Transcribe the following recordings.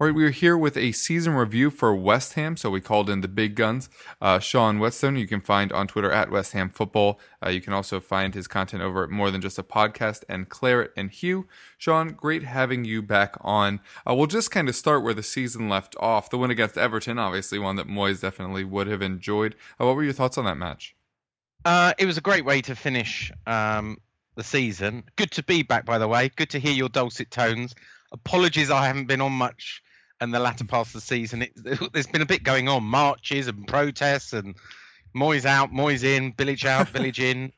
All right, we're here with a season review for West Ham, so we called in the big guns. Uh, Sean Whetstone, you can find on Twitter at West Ham Football. Uh, you can also find his content over at More Than Just a Podcast and Claret and Hugh. Sean, great having you back on. Uh, we'll just kind of start where the season left off. The win against Everton, obviously one that Moyes definitely would have enjoyed. Uh, what were your thoughts on that match? Uh, it was a great way to finish um, the season. Good to be back, by the way. Good to hear your dulcet tones. Apologies, I haven't been on much in the latter part of the season. It, there's been a bit going on, marches and protests, and Moyes out, Moyes in, village out, village in,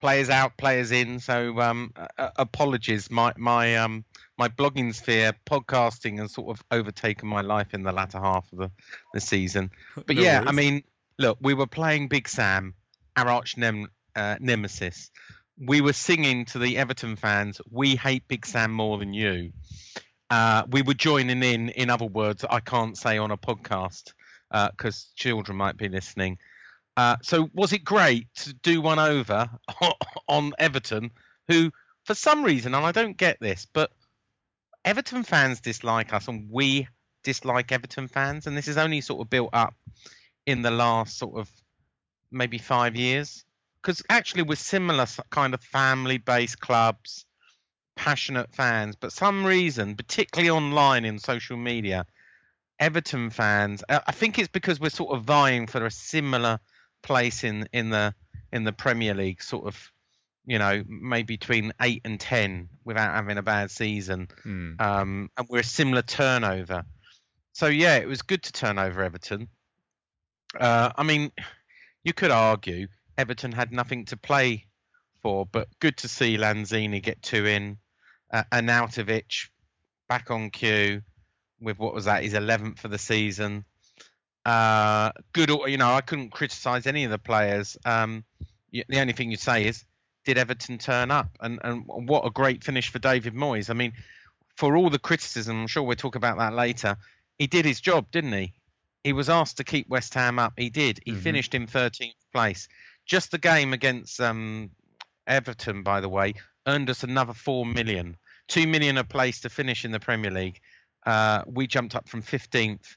players out, players in. So um, uh, apologies, my my um, my blogging sphere, podcasting, has sort of overtaken my life in the latter half of the, the season. But No yeah, I mean, look, we were playing Big Sam, our arch nem- uh, nemesis. We were singing to the Everton fans, "We hate Big Sam more than you." Uh, we were joining in, in other words, I can't say on a podcast because children might be listening. Uh, so was it great to do one over on Everton, who, for some reason, and I don't get this, but Everton fans dislike us and we dislike Everton fans, and this is only sort of built up in the last sort of maybe five years. Because actually, we're similar kind of family-based clubs, passionate fans, but some reason, particularly online in social media, Everton fans. I I think it's because we're sort of vying for a similar place in in the in the Premier League, sort of, you know, maybe between eight and ten without having a bad season Hmm. um, and we're a similar turnover. So yeah, it was good to turn over Everton. Uh, I mean, you could argue Everton had nothing to play for, but good to see Lanzini get two in, uh, Arnautovic back on cue with what was that his 11th for the season. Uh, good, you know, I couldn't criticise any of the players. Um, the only thing you say is, did Everton turn up? And and what a great finish for David Moyes. I mean, for all the criticism, I'm sure we'll talk about that later. He did his job, didn't he? He was asked to keep West Ham up. He did. He Mhm. finished in 13th place. Just the game against um, Everton, by the way, earned us another four million. Two million a place to finish in the Premier League. Uh, we jumped up from 15th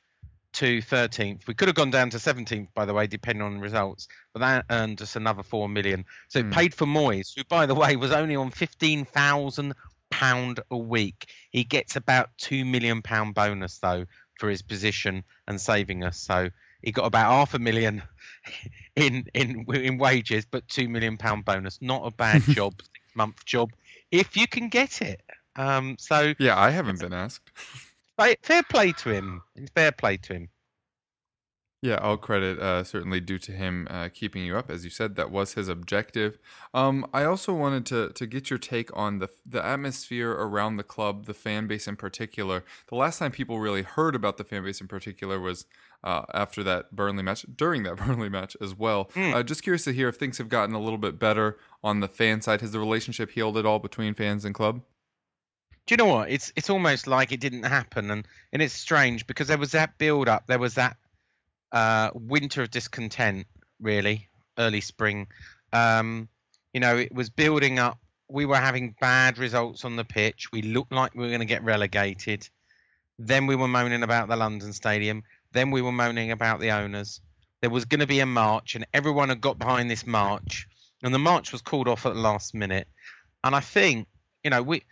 to 13th. We could have gone down to 17th, by the way, depending on results, but that earned us another four million. So it paid for Moyes, who, by the way, was only on 15,000 pound a week. He gets about two million pound bonus though for his position and saving us. So he got about half a million in in in wages, but two million pound bonus. Not a bad job, six month job, if you can get it. Um, so Yeah, I haven't been asked. fair fair play to him. Fair play to him. Yeah, all credit uh, certainly due to him uh, keeping you up, as you said. That was his objective. Um, I also wanted to to get your take on the the atmosphere around the club, the fan base in particular. The last time people really heard about the fan base in particular was uh, after that Burnley match, during that Burnley match as well. Uh, just curious to hear if things have gotten a little bit better on the fan side. Has the relationship healed at all between fans and club? Do you know what? It's it's almost like it didn't happen, and and it's strange because there was that build up, there was that uh, winter of discontent, really, early spring. Um, You know, it was building up. We were having bad results on the pitch. We looked like we were going to get relegated. Then we were moaning about the London Stadium. Then we were moaning about the owners. There was going to be a march, and everyone had got behind this march. And the march was called off at the last minute. And I think, you know, we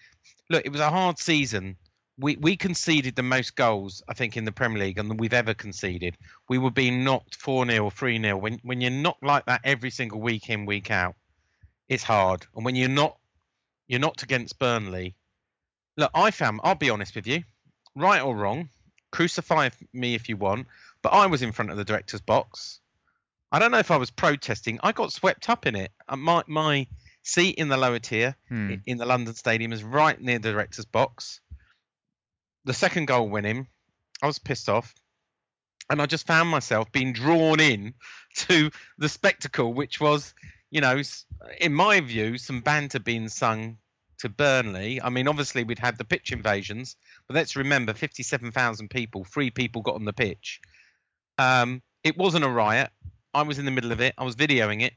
look. It was a hard season. We we conceded the most goals I think in the Premier League and we've ever conceded. We were being knocked four 0 three 0 When when you're knocked like that every single week in week out, it's hard. And when you're not you're knocked against Burnley. Look, I found. I'll be honest with you, right or wrong, crucify me if you want, but I was in front of the director's box. I don't know if I was protesting. I got swept up in it. Uh, My my seat in the lower tier Hmm. in the London Stadium is right near the director's box. The second goal winning, I was pissed off, and I just found myself being drawn in to the spectacle, which was, you know, in my view, some banter being sung to Burnley. I mean, obviously we'd had the pitch invasions, but let's remember, fifty-seven thousand people, three people got on the pitch. Um, it wasn't a riot. I was in the middle of it. I was videoing it.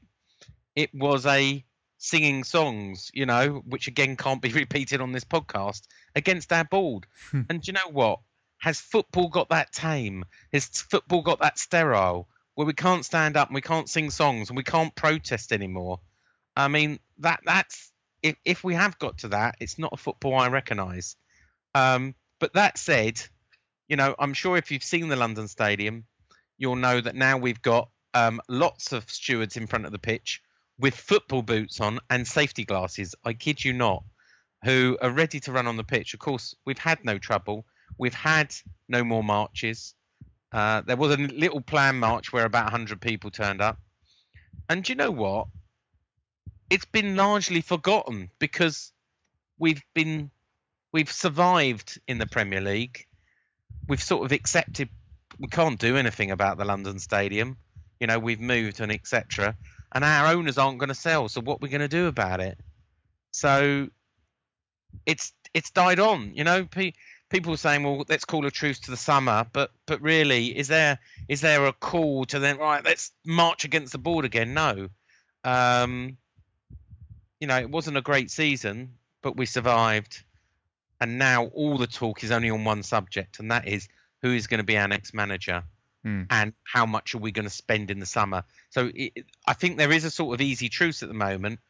It was a singing songs, you know, which again can't be repeated on this podcast against our board. and do you know what? Has football got that tame? Has football got that sterile where we can't stand up and we can't sing songs and we can't protest anymore? I mean, that that's if if we have got to that, it's not a football I recognise. Um, but that said, you know, I'm sure if you've seen the London Stadium, you'll know that now we've got um, lots of stewards in front of the pitch with football boots on and safety glasses. I kid you not, who are ready to run on the pitch. Of course, we've had no trouble. We've had no more marches. Uh, there was a little planned march where about 100 people turned up. And you know what? It's been largely forgotten because we've been we've survived in the Premier League. We've sort of accepted we can't do anything about the London Stadium. You know, we've moved and etc. And our owners aren't going to sell. So what are we going to do about it? So it's it's died on. You know, Pe- people are saying, well, let's call a truce to the summer. But but really, is there is there a call to then right? Let's march against the board again? No. Um, you know, it wasn't a great season, but we survived. And now all the talk is only on one subject, and that is who is going to be our next manager Hmm. and how much are we going to spend in the summer. So it, I think there is a sort of easy truce at the moment.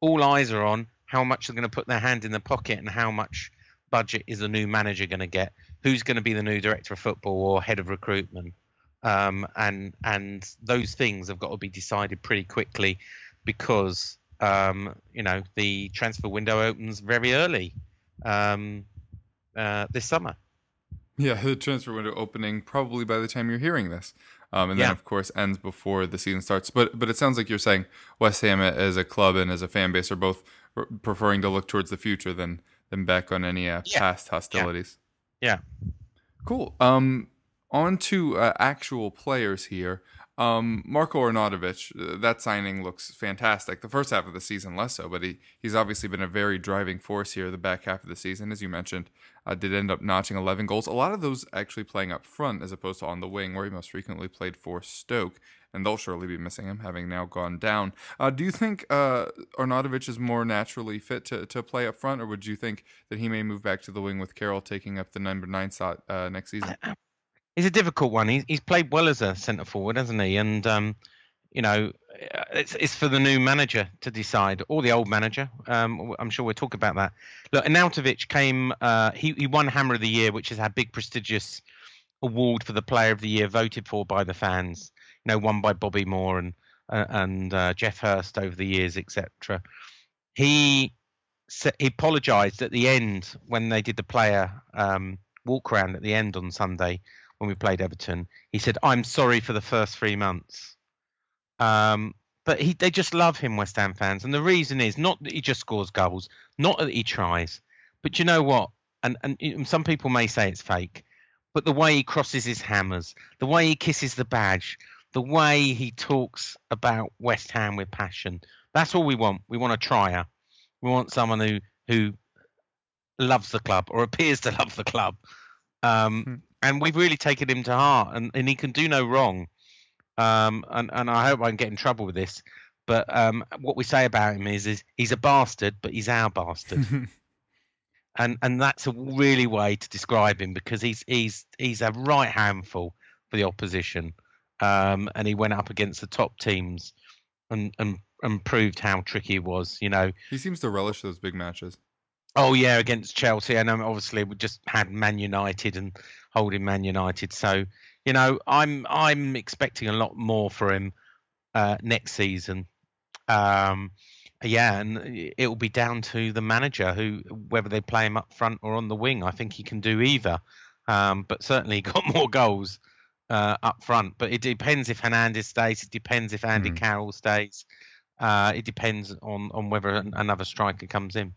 All eyes are on how much they're going to put their hand in the pocket and how much budget is the new manager going to get. Who's going to be the new director of football or head of recruitment? Um, and and those things have got to be decided pretty quickly because um, you know the transfer window opens very early um, uh, this summer. Yeah, the transfer window opening probably by the time you're hearing this. Um, and then, of course, ends before the season starts. But but it sounds like you're saying West Ham as a club and as a fan base are both r- preferring to look towards the future than than back on any uh, Yeah. past hostilities. Yeah. Cool. Um, on to uh, actual players here. Um, Marko Arnautovic, uh, that signing looks fantastic. The first half of the season, less so, but he, he's obviously been a very driving force here the back half of the season, as you mentioned. Uh, did end up notching 11 goals. A lot of those actually playing up front as opposed to on the wing, where he most frequently played for Stoke, and they'll surely be missing him, having now gone down. Uh, do you think uh, Arnautovic is more naturally fit to, to play up front, or would you think that he may move back to the wing with Carroll taking up the number nine slot uh, next season? He's a difficult one. He's, he's played well as a centre forward, hasn't he? And um, you know, it's it's for the new manager to decide, or the old manager. Um, I'm sure we'll talk about that. Look, Arnautovic came. Uh, he he won Hammer of the Year, which is a big prestigious award for the Player of the Year, voted for by the fans. You know, won by Bobby Moore and uh, and uh, Geoff Hurst over the years, etc. He he apologised at the end when they did the player um, walk around at the end on Sunday when we played Everton. He said, "I'm sorry for the first three months." Um, but he, they just love him, West Ham fans, and the reason is not that he just scores goals, not that he tries, but you know what? And and some people may say it's fake, but the way he crosses his hammers, the way he kisses the badge, the way he talks about West Ham with passion, that's all we want. We want a trier. We want someone who who loves the club or appears to love the club. Um, Hmm. and we've really taken him to heart, and, and he can do no wrong. Um, and, and I hope I don't get in trouble with this, But um, what we say about him is, is he's a bastard, but he's our bastard. and and that's a really way to describe him because he's he's he's a right handful for the opposition, um, and he went up against the top teams, and and and proved how tricky it was. You know, he seems to relish those big matches. Oh yeah, against Chelsea, and um, obviously we just had Man United and holding Man United. So you know, I'm I'm expecting a lot more for him uh, next season. Um, yeah, and it will be down to the manager who whether they play him up front or on the wing. I think he can do either, um, but certainly got more goals uh, up front. But it depends if Hernandez stays. It depends if Andy mm. Carroll stays. Uh, it depends on on whether another striker comes in.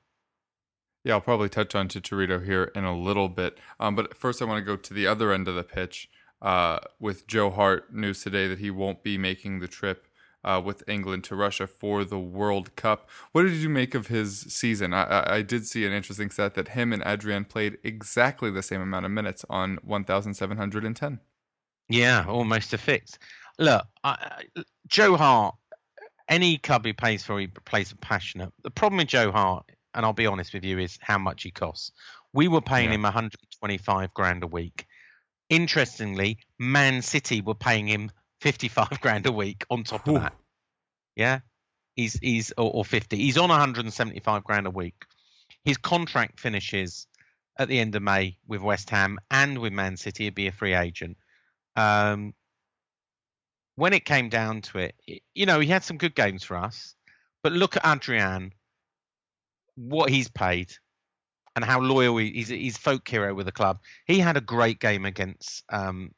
Yeah, I'll probably touch on Chicharito here in a little bit. Um, but first, I want to go to the other end of the pitch uh, with Joe Hart. News today that he won't be making the trip uh, with England to Russia for the World Cup. What did you make of his season? I, I, I did see an interesting stat that him and Adrian played exactly the same amount of minutes on 1,710. Yeah, almost a fix. Look, I, Joe Hart, any club he plays for, he plays a passionate. The problem with Joe Hart, and I'll be honest with you, is how much he costs. We were paying yeah. him 125 grand a week. Interestingly, Man City were paying him 55 grand a week on top of Ooh. that. Yeah. He's he's or, or 50. He's on 175 grand a week. His contract finishes at the end of May with West Ham and with Man City. He'd be a free agent. Um, when it came down to it, you know, he had some good games for us. But look at Adrian, what he's paid, and how loyal he, he's. He's folk hero with the club. He had a great game against um,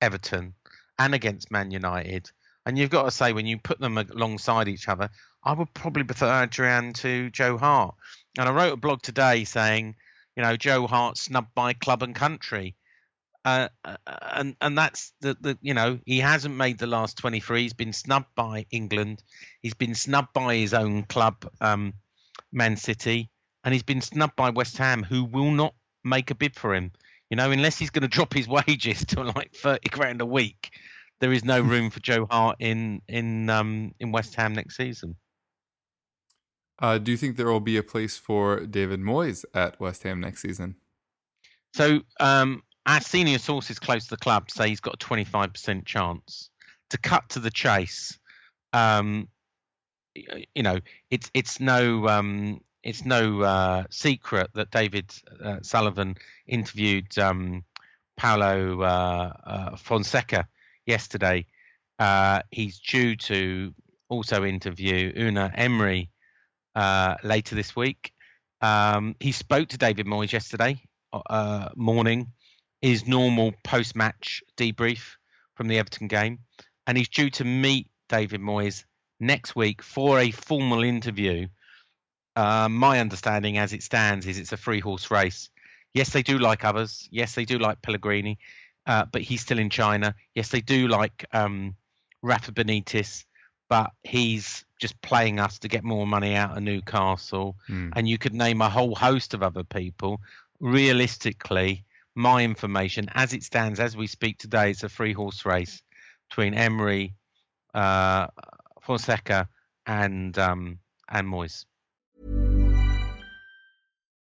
Everton and against Man United. And you've got to say, when you put them alongside each other, I would probably prefer Adrian to Joe Hart. And I wrote a blog today saying, you know, Joe Hart snubbed by club and country. Uh, uh and and that's the, the you know he hasn't made the last 23 he's been snubbed by england he's been snubbed by his own club um, man city and he's been snubbed by west ham who will not make a bid for him you know, unless he's going to drop his wages to like thirty grand a week, there is no room for Joe Hart in in um, in West Ham next season. Uh, do you think there will be a place for David Moyes at West Ham next season? So, um, our senior sources close to the club say he's got a 25% chance. To cut to the chase, um, you know, it's it's no um, it's no uh, secret that David uh, Sullivan interviewed um, Paulo uh, uh Fonseca yesterday. Uh, he's due to also interview Unai Emery uh, later this week. Um, he spoke to David Moyes yesterday morning, his normal post-match debrief from the Everton game, and he's due to meet David Moyes next week for a formal interview uh, my understanding, as it stands, is it's a three horse race. Yes, they do like others. Yes, they do like Pellegrini, uh, but he's still in China. Yes, they do like um, Rafa Benitez, but he's just playing us to get more money out of Newcastle. Mm. And you could name a whole host of other people. Realistically, my information, as it stands, as we speak today, is a three horse race between Emery, uh, Fonseca, and um, and Moyes.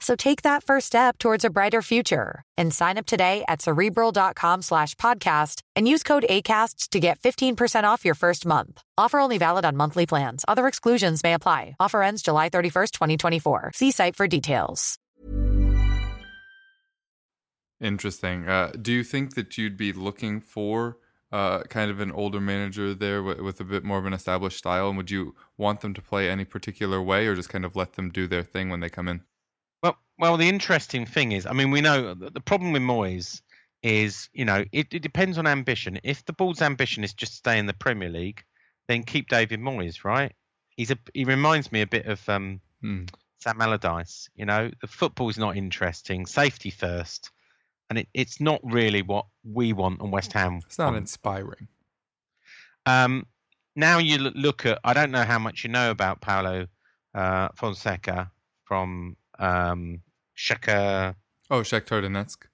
So take that first step towards a brighter future and sign up today at cerebral.com slash podcast and use code ACasts to get 15% off your first month. Offer only valid on monthly plans. Other exclusions may apply. Offer ends July 31st, 2024. See site for details. Interesting. Uh, do you think that you'd be looking for uh, kind of an older manager there with, with a bit more of an established style? And would you want them to play any particular way or just kind of let them do their thing when they come in? Well, well, the interesting thing is, I mean, we know the problem with Moyes is, you know, it, it depends on ambition. If the board's ambition is just stay in the Premier League, then keep David Moyes, right? He's a he reminds me a bit of um, Hmm. Sam Allardyce. You know, the football's not interesting. Safety first, and it, it's not really what we want on West Ham. It's not want. inspiring. Um, now you look at. I don't know how much you know about Paulo uh, Fonseca from um, Shakhtar. Oh, Shakhtar Donetsk.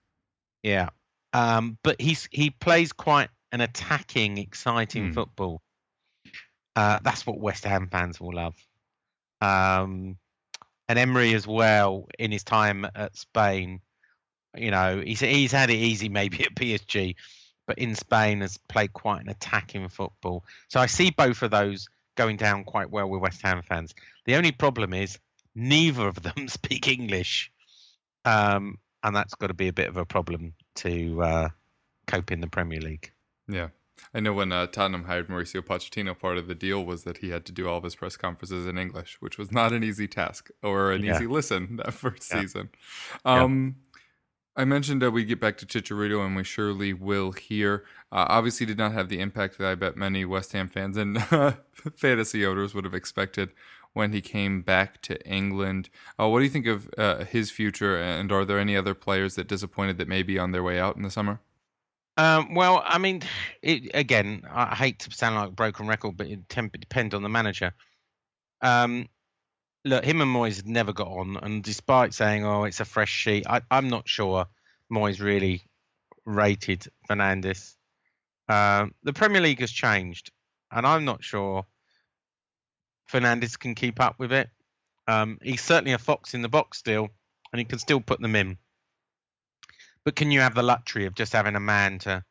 Yeah, um, but he's he plays quite an attacking, exciting Hmm. football. Uh, that's what West Ham fans will love. Um, and Emery as well in his time at Spain. You know, he's he's had it easy maybe at PSG, but in Spain has played quite an attacking football. So I see both of those going down quite well with West Ham fans. The only problem is neither of them speak English, um, and that's got to be a bit of a problem to uh, cope in the Premier League. Yeah. I know when uh, Tottenham hired Mauricio Pochettino, part of the deal was that he had to do all of his press conferences in English, which was not an easy task or an Yeah. easy listen that first Yeah. season. Um, I mentioned that we get back to Chicharito, and we surely will here. Uh, obviously, did not have the impact that I bet many West Ham fans and fantasy owners would have expected when he came back to England. Uh, what do you think of uh, his future, and are there any other players that disappointed that may be on their way out in the summer? Um, well, I mean, it, again, I hate to sound like a broken record, but it depends on the manager. Um, look, him and Moyes never got on, and despite saying, "Oh, it's a fresh sheet," I, I'm not sure Moyes really rated Fernandes. Um, the Premier League has changed, and I'm not sure Fernandes can keep up with it. Um, he's certainly a fox in the box still, and he can still put them in. But can you have the luxury of just having a man to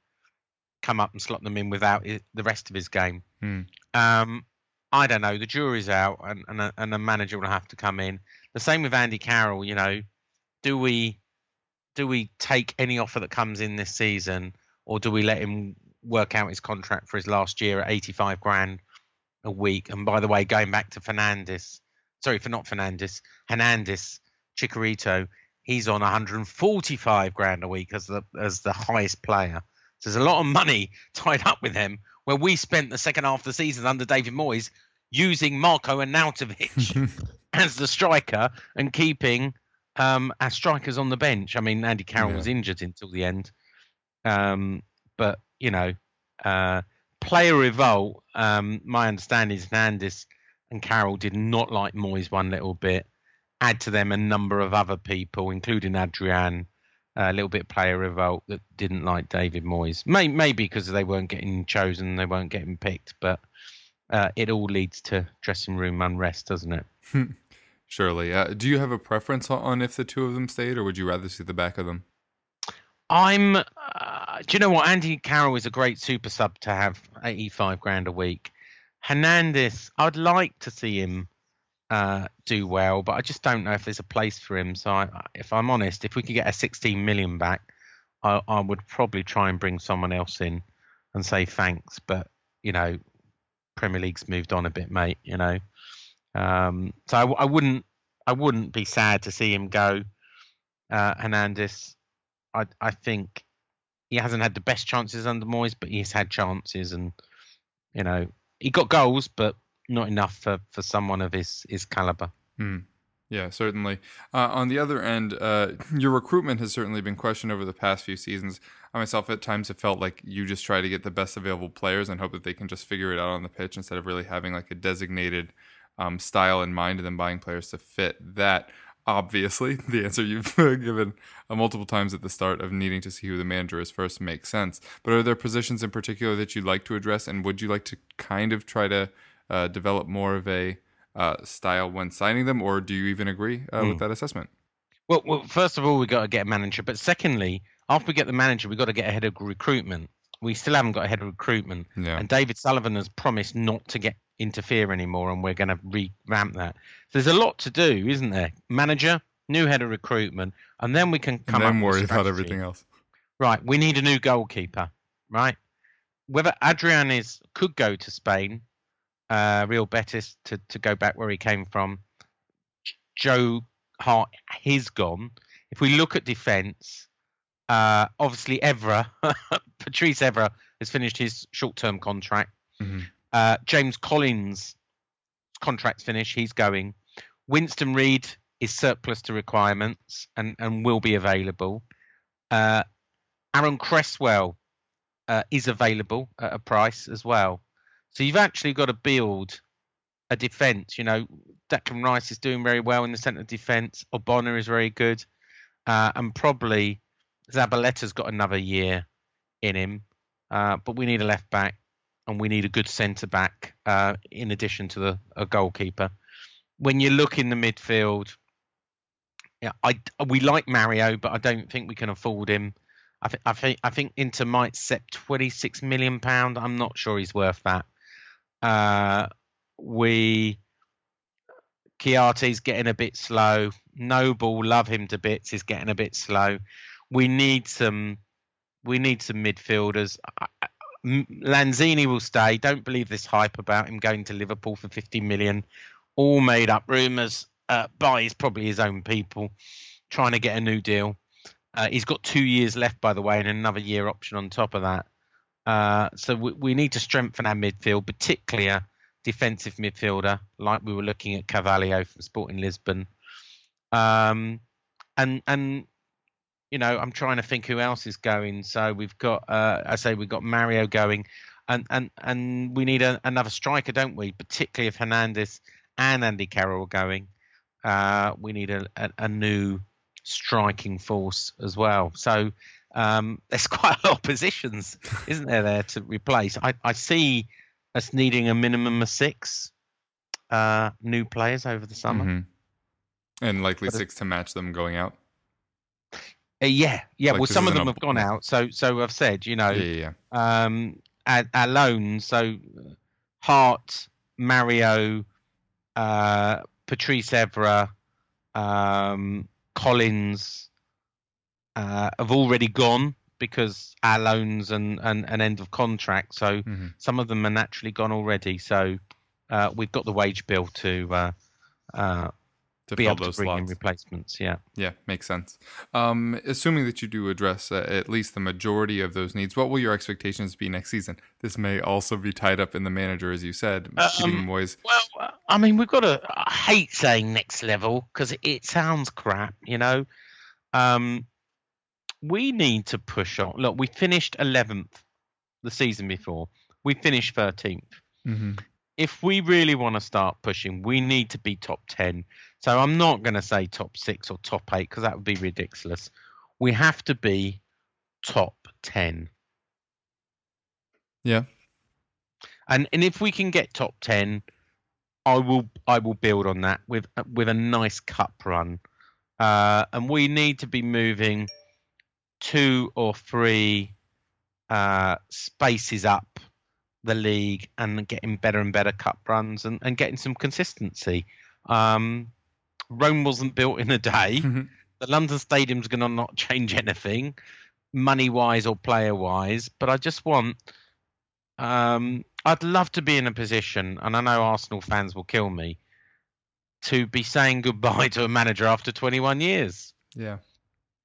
come up and slot them in without i the rest of his game? Hmm. Um, I don't know. The jury's out, and and a, and a manager will have to come in. The same with Andy Carroll. You know, do we do we take any offer that comes in this season, or do we let him work out his contract for his last year at 85 grand a week? And by the way, going back to Fernandez, sorry for not Fernandez, Hernandez, Chicharito, he's on 145 grand a week as the as the highest player. So there's a lot of money tied up with him. Where we spent the second half of the season under David Moyes using Marco and Arnautovic as the striker and keeping um, our strikers on the bench. I mean, Andy Carroll Yeah. was injured until the end, um, but you know, uh, player revolt. Um, my understanding is Hernandez and Carroll did not like Moyes one little bit. Add to them a number of other people, including Adrian, a little bit player revolt that didn't like David Moyes. May, maybe because they weren't getting chosen, they weren't getting picked, but uh, it all leads to dressing room unrest, doesn't it? Surely. Uh, do you have a preference on if the two of them stayed, or would you rather see the back of them? I'm. Uh, do you know what? Andy Carroll is a great super sub to have 85 grand a week. Hernandez, I'd like to see him uh, do well, but I just don't know if there's a place for him. So, I, if I'm honest, if we could get a 16 million back, I, I would probably try and bring someone else in and say thanks. But you know, Premier League's moved on a bit, mate. You know, um, so I, I wouldn't. I wouldn't be sad to see him go. Uh, Hernandez, I I think he hasn't had the best chances under Moyes, but he's had chances, and you know he got goals, but not enough for, for someone of his his caliber. Hmm. Yeah, certainly. Uh, on the other end, uh, your recruitment has certainly been questioned over the past few seasons. I myself, at times, have felt like you just try to get the best available players and hope that they can just figure it out on the pitch instead of really having like a designated um, style in mind and then buying players to fit that. Obviously, the answer you've given uh, multiple times at the start of needing to see who the manager is first makes sense. But are there positions in particular that you'd like to address, and would you like to kind of try to uh, develop more of a uh, style when signing them, or do you even agree uh, with that assessment? Well, well, first of all, we got to get a manager, but secondly, after we get the manager, we got to get ahead of recruitment. We still haven't got ahead of recruitment, Yeah. and David Sullivan has promised not to get interfere anymore, and we're going to revamp that. So there's a lot to do, isn't there? Manager, new head of recruitment, and then we can come and then up with worry about everything else. right, we need a new goalkeeper, right? Whether Adrian is could go to Spain, uh, Real Betis to to go back where he came from. Joe Hart, he's gone. If we look at defence, uh, obviously Evra, Patrice Evra has finished his short-term contract. Mhm. Uh, James Collins' contract's finished. He's going. Winston Reid is surplus to requirements and, and will be available. Uh, Aaron Cresswell uh, is available at a price as well. So you've actually got to build a defence. You know, Declan Rice is doing very well in the centre of defence. Ogbonna is very good. Uh, and probably Zabaleta's got another year in him. Uh, but we need a left back and we need a good centre back uh, in addition to the a goalkeeper. When you look in the midfield, yeah, I we like Mario, but I don't think we can afford him. I think I think I think Inter might set twenty six million pound. I'm not sure he's worth that. Uh, we Kouyaté's getting a bit slow. Noble, love him to bits, is getting a bit slow. We need some. We need some midfielders. I- Lanzini will stay. Don't believe this hype about him going to Liverpool for 50 million. All made up rumours uh, by his probably his own people trying to get a new deal. Uh, he's got two years left, by the way, and another year option on top of that. Uh, so we, we need to strengthen our midfield, particularly a defensive midfielder, like we were looking at Carvalho from Sporting Lisbon. Um, and and you know, I'm trying to think who else is going. So we've got, uh, I say, we've got Mario going, and and and we need a, another striker, don't we? Particularly if Hernandez and Andy Carroll are going, uh, we need a, a, a new striking force as well. So um, there's quite a lot of positions, isn't there, there to replace? I, I see us needing a minimum of six uh, new players over the summer. Mhm. And likely But six to match them going out. Uh, yeah, yeah. Like well, some of them have gone out. So, so I've said, you know, Yeah, yeah, um, our, our loans. So, Hart, Mario, uh, Patrice Evra, um, Collins uh, have already gone because our loans and, and, and end of contract. So, Mhm. some of them are naturally gone already. So, uh, we've got the wage bill to uh, uh, To be able to bring in replacements. Yeah. Yeah, makes sense. Um, assuming that you do address uh, at least the majority of those needs, what will your expectations be next season? This may also be tied up in the manager, as you said, keeping Um, Moyes. Well, I mean, we've got to. I hate saying next level because it, sounds crap, you know. Um, we need to push on. Look, we finished 11th the season before. We finished 13th. hmm If we really want to start pushing, we need to be top 10. So I'm not going to say top six or top eight because that would be ridiculous. We have to be top 10. Yeah. and and if we can get top 10 i will i will build on that with with a nice cup run uh and we need to be moving two or three uh spaces up the league and getting better and better cup runs and, and getting some consistency um rome wasn't built in a day Mhm. the London Stadium's going to not change anything, money wise or player wise. But I just want, um, I'd love to be in a position, and I know Arsenal fans will kill me, to be saying goodbye to a manager after 21 years. Yeah.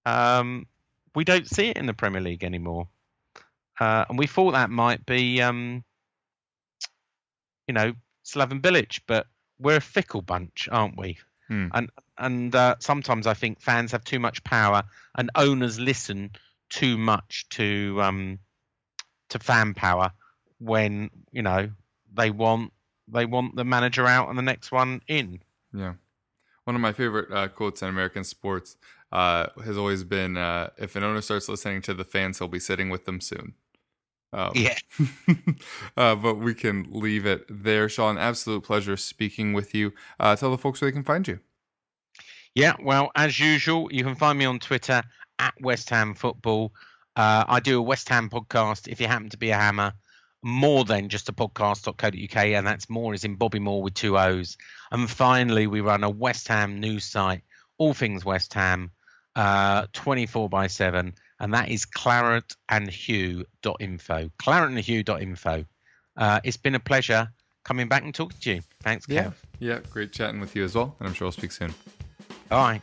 Um, we don't see it in the Premier League anymore, uh, and we thought that might be, um, you know, Slaven Bilic, but we're a fickle bunch, aren't we? Hmm. And and uh, sometimes I think fans have too much power, and owners listen too much to um, to fan power when you know they want they want the manager out and the next one in. Yeah. One of my favorite uh, quotes in American sports uh, has always been uh, if an owner starts listening to the fans, he'll be sitting with them soon. Um, Yeah. uh, but we can leave it there. Sean, absolute pleasure speaking with you. Uh, tell the folks where they can find you. Yeah, well, as usual, you can find me on Twitter at West Ham Football. Uh, I do a West Ham podcast if you happen to be a hammer, more than just a podcast.co.uk, and that's more as in Bobby Moore with two O's. And finally, we run a West Ham news site, all things West Ham, uh, 24 by 7. And that is claretandhugh.info. Claretandhugh.info. Uh, it's been a pleasure coming back and talking to you. Thanks, Kev. Yeah. Yeah. Great chatting with you as well. And I'm sure we'll speak soon. Bye.